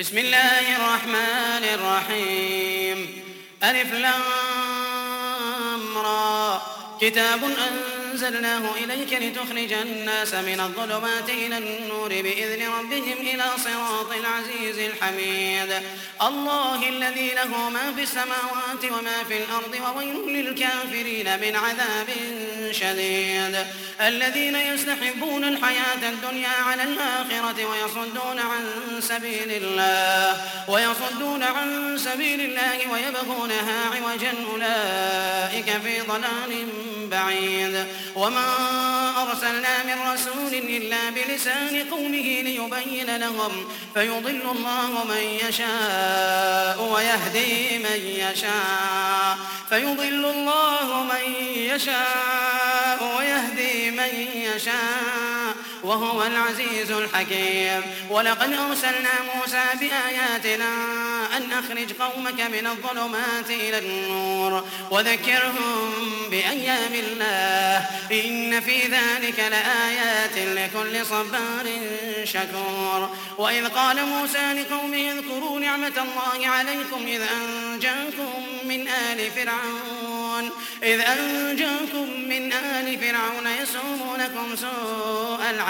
بسم الله الرحمن الرحيم. ألف لام را. كتاب أنزلناه إليك لتخرج الناس من الظلمات إلى النور بإذن ربهم إلى صراط العزيز الحميد. الله الذي له ما في السماوات وما في الأرض وويل للكافرين من عذاب شديد. الذين يستحبون الحياة الدنيا على الآخرة ويصدون عن سبيل الله ويصدون عن سبيل الله ويبغونها عوجا أولئك في ضلال بعيد. وما أرسلنا من رسول إلا بلسان قومه ليبين لهم فيضل الله من يشاء ويهدي من يشاء فيضل الله من يشاء ويهدي من يشاء وهو العزيز الحكيم. ولقد أرسلنا موسى بآياتنا أن أخرج قومك من الظلمات إلى النور وذكرهم بأيام الله. إن في ذلك لآيات لكل صبار شكور. وإذ قال موسى لقومه اذكروا نعمة الله عليكم إذ أنجاكم من آل فرعون. إذ أنجاكم من آل فرعون يسومونكم سوء العذاب.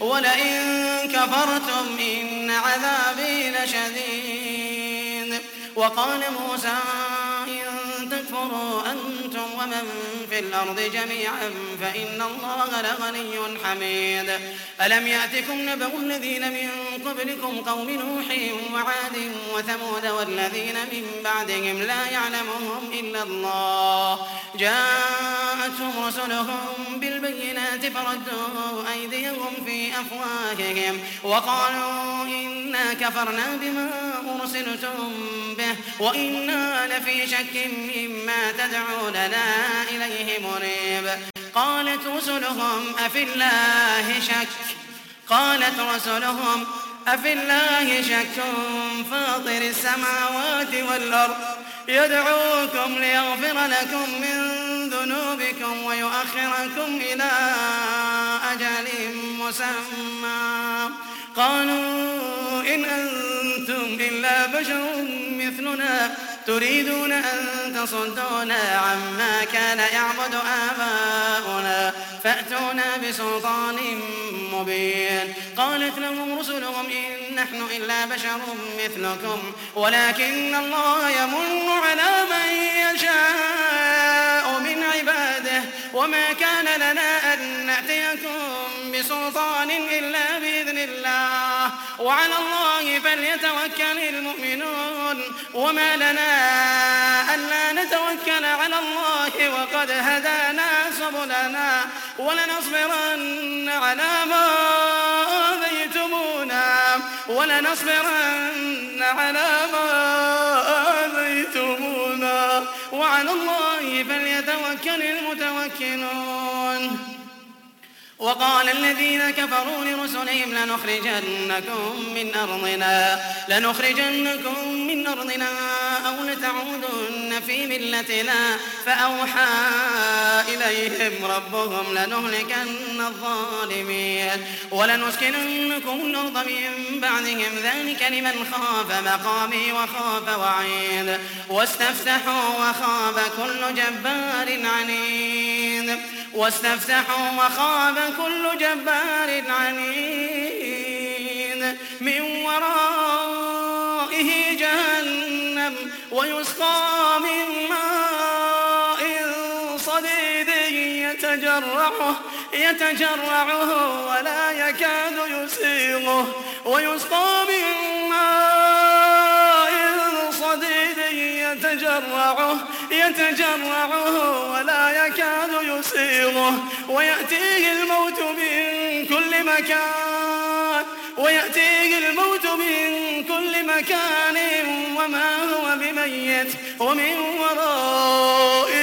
ولئن كفرتم إن عذابي لشديد. وقال موسى إن تكفروا أنتم ومن في الأرض جميعا فإن الله لغني حميد. ألم يأتكم نبأ الذين من قبلكم قوم نوح وعاد وثمود والذين من بعدهم لا يعلمهم إلا الله. جاءتهم رسلهم بالبينات فردوا أيديهم في أفواههم وقالوا إنا كفرنا بما أرسلتم به. وإنا لفي شك مما تدعوننا إليه مريب. قالت رسلهم أفي الله شك؟ قالت رسلهم أفي الله شك؟ فاطر السماوات والأرض يدعوكم ليغفر لكم من ذنوبكم ويؤخركم إلى أجل مسمى. قالوا إن أنتم إلا بشر مثلنا تريدون أن تصدونا عما كان يعبد آباؤنا فأتونا بسلطان مبين. قالت لهم رسلهم إن نحن إلا بشر مثلكم ولكن الله يمن على من يشاء من عباده وما كان لنا أن نأتيكم بسلطان إلا بإذن الله. وعلى الله فليتوكل المؤمنون. وما لنا ألا نتوكل على الله وقد هدانا سبلنا. ولنصبرن على ما آذيتمونا. ولنصبرن على ما آذيتمونا. وعلى الله فليتوكل المتوكلون. وقال الذين كفروا لرسلهم لنخرجنكم من أرضنا لنخرجنكم من أرضنا. أو لتعودن في ملتنا فأوحى إليهم ربهم لنهلكن الظالمين ولنسكننكم الأرض من بعدهم ذلك لمن خاف مقامي وخاف وعيد واستفتحوا وخاب كل جبار عنيد واستفتحوا وخاب كل جبار عنيد ويسقى من ماء صديد يتجرعه يتجرعه ولا يكاد يسيغه. ويسقى من ماء صديد يتجرعه يتجرعه ولا يكاد يسيغه. ويأتيه الموت من كل مكان. ويأتيه الموت من كل مكان وما هو بميت ومن ورائه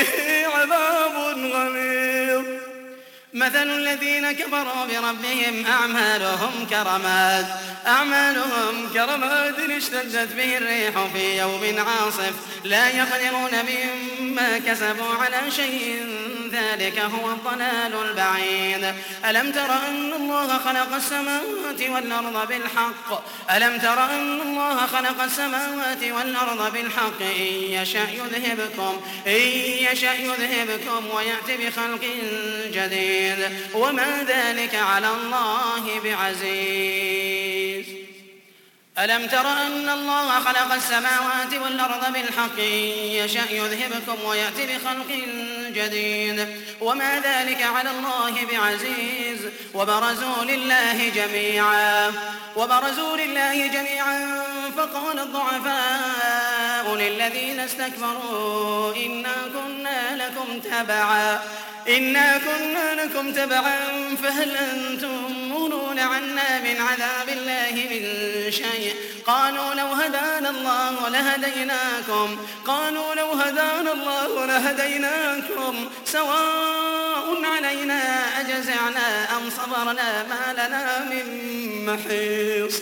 مثل الذين كفروا بربهم أعمالهم كرماد. أعمالهم كرماد اشتدت به الريح في يوم عاصف. لا يقدرون مما كسبوا على شيء. ذلك هو الضلال البعيد. ألم تر أن الله خلق السماوات والأرض بالحق؟ ألم تر أن الله خلق السماوات والأرض بالحق؟ إن يشأ يذهبكم. إن يشأ يذهبكم ويأتي بخلق جديد. وما ذلك على الله بعزيز. ألم تر أن الله خلق السماوات والأرض بالحق؟ يشأ يذهبكم ويأتي بخلق جديد. وما ذلك على الله بعزيز. وبرزوا لله جميعا. وبرزوا لله جميعا. فقال الضعفاء للذين استكبروا إنا كنا لكم تبعا. إنا كنا لكم تبعا فهل أنتم مغنون عنا من عذاب الله من شيء؟ قالوا لو هدانا الله لهديناكم. قالوا لو هدانا الله لهديناكم. سواء علينا أجزعنا أم صبرنا ما لنا من محيص.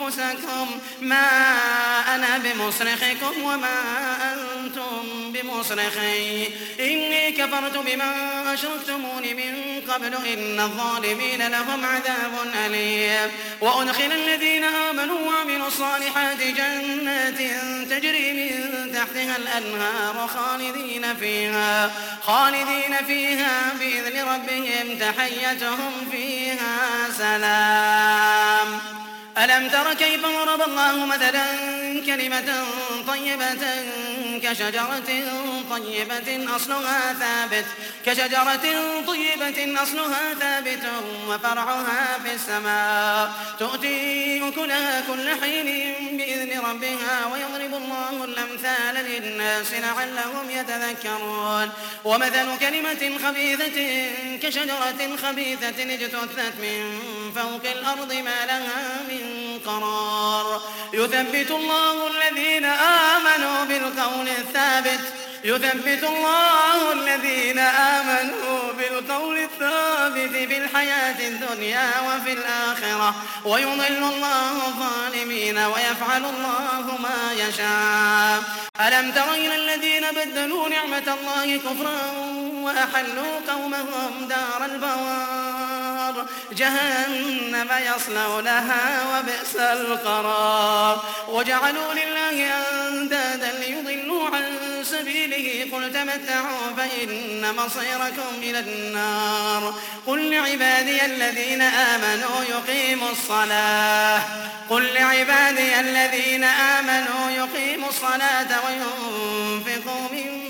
أنفسكم ما أنا بمصرخكم وما أنتم بمصرخي. إني كفرت بما أشركتمون من قبل إن الظالمين لهم عذاب أليم. وأدخل الذين آمنوا وعملوا الصالحات جنات تجري من تحتها الأنهار خالدين فيها خالدين فيها بإذن ربهم تحيتهم فيها سلام. ألم تر كيف ضرب الله مثلا كلمة طيبة كشجرة طيبة أصلها ثابت كشجرة طيبة أصلها ثابت وفرعها في السماء. تؤتي أكلها كل حين بإذن ربها ويضرب الله الأمثال للناس لعلهم يتذكرون. ومثل كلمة خبيثة كشجرة خبيثة اجتثت من فوق الأرض ما لها من قرار يثبت الله الذين آمنوا بالقول الثابت. يثبت الله الذين آمنوا بالقول الثابت في الحياة الدنيا وفي الآخرة. ويضل الله الظالمين ويفعل الله ما يشاء. ألم تر إلى الذين بدلوا نعمة الله كفرا وأحلوا قومهم دار البوار. جهنم يصلونها وبئس القرار. وجعلوا لله أندادا ليضلوا عن سبيله. قل تمتعوا فإن مصيركم إلى النار. قل لعبادي الذين آمنوا يقيموا الصلاة. قل لعبادي الذين آمنوا يقيموا الصلاة وينفقوا مما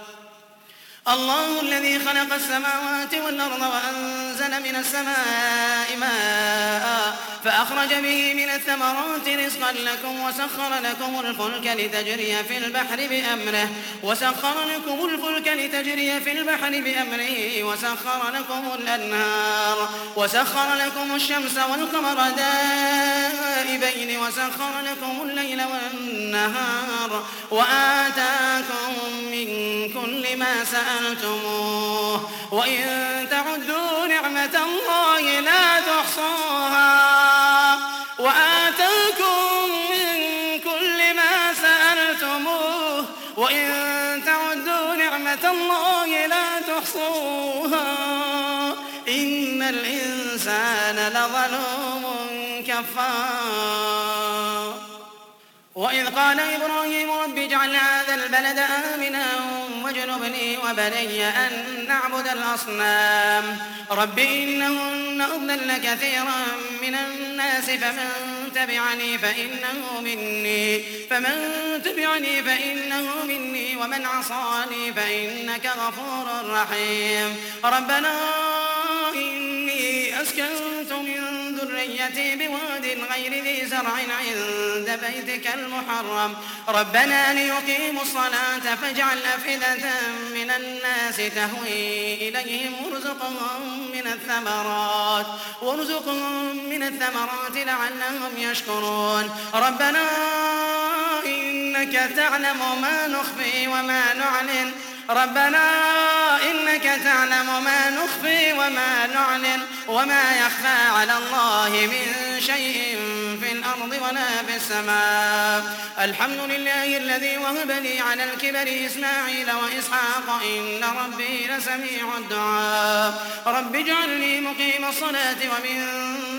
الله الذي خلق السماوات والأرض وأنزل من السماء ماء فأخرج به من الثمرات رزقا لكم وسخر لكم الفلك لتجري في البحر بأمره وسخر لكم الفلك لتجري في البحر بأمره وسخر لكم الأنهار وسخر لكم الشمس والقمر دائبين وسخر لكم الليل والنهار وآتاكم من كل ما سألتموه وإن تعدوا نعمة الله لا تحصوها. وآتاكم من كل ما سألتموه. وإن تعدوا نعمة الله لا تحصوها. إن الإنسان لظلوم كفار. وإذ قال إبراهيم رب اجعل هذا البلد آمنا واجنبني وبني أن نعبد الأصنام. رب إنهن أضلن كثيرا من الناس فمن تبعني فإنه مني. فمن تبعني فإنه مني ومن عصاني فإنك غفور رحيم. ربنا إني أسكنت ذريتي بواد غير ذي زرع عند بيتك المحرم. ربنا ليقيموا الصلاة فاجعل أفئدة من الناس تهوي إليهم وارزقهم من الثمرات. وارزقهم من الثمرات لعلهم يشكرون. ربنا إنك تعلم ما نخفي وما نعلن. ربنا إنك تعلم ما نخفي وما نعلن. وما يخفى على الله من شيء في الأرض ولا في السماء. الحمد لله الذي وهب لي على الكبر إسماعيل وإسحاق. إن ربي لسميع الدعاء. رب اجعلني مقيم الصلاة ومن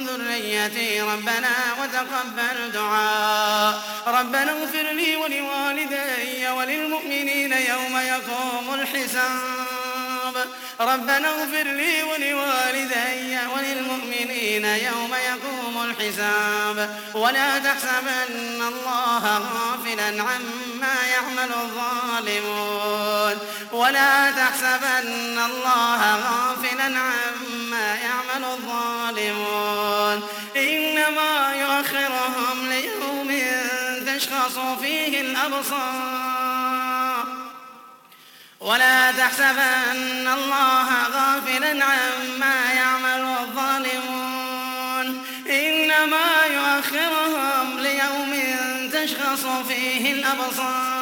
ذريتي ربنا وتقبل دعاء. ربنا اغفر لي ولوالدي وللمؤمنين يوم يقوم الحساب. ربنا اغفر لي ولوالدي وللمؤمنين يوم يقوم الحساب. ولا تحسبن الله غافلا عما يعمل الظالمون. ولا تحسبن الله غافلا عما يعمل الظالمون. إنما يؤخرهم ليوم تشخص فيه الأبصار. ولا تحسبن الله غافلا عما يعمل الظالمون. إنما يؤخرهم ليوم تشخص فيه الأبصار.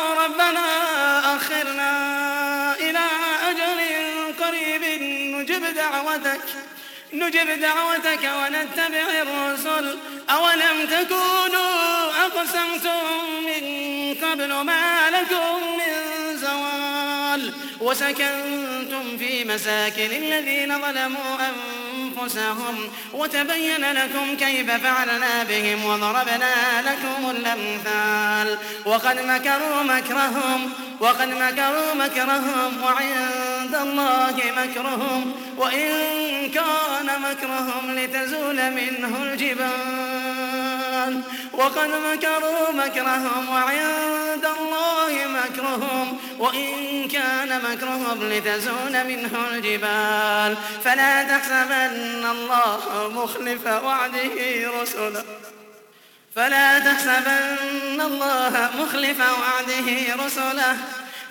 نجب دعوتك ونتبع الرسل. أولم تكونوا أقسمتم من قبل ما لكم من زوال؟ وسكنتم في مساكن الذين ظلموا أنفسهم. وتبين لكم كيف فعلنا بهم وضربنا لكم الأمثال. وقد مكروا مكرهم وقد مكروا مكرهم وعند الله مكرهم وإن كان مكرهم لتزول منه الجبال. وقد مكروا مكرهم وعند الله مكرهم وإن كان مكرهم لتزول منه الجبال. فلا تحسبن الله مخلف وعده رسله. فلا تحسبن الله مخلف وعده رسله.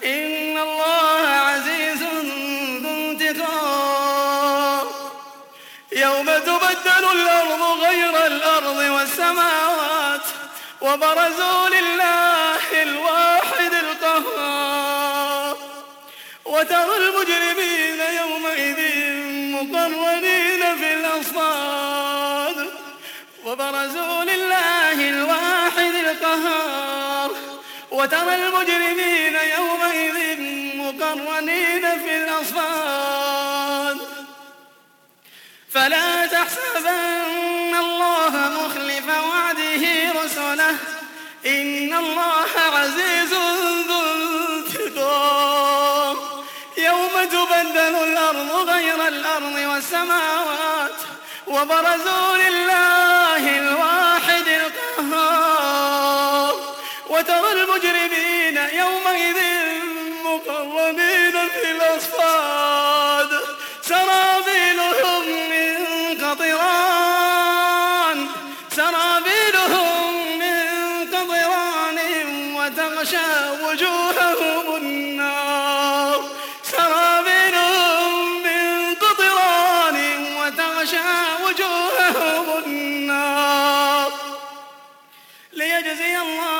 إن الله عزيز ذو انتقام. يوم تبدل الأرض غير الأرض والسماوات وبرزوا لله الواحد القهار. وترى المجرمين يومئذ مقرنين في الأصفاد. وبرزوا وترى المجرمين يومئذ مقرنين في الأصفاد. فلا تحسبن الله مخلف وعده رسله. إن الله عزيز ذو انتقام. يوم تبدل الأرض غير الأرض والسماوات وبرزوا لله الواحد المجرمين يومئذ مقربين في الأصفاد سرابيلهم من قطران. سرابيلهم من قطران وتغشى وجوههم النار. سرابيلهم من قطران وتغشى وجوههم النار. ليجزي الله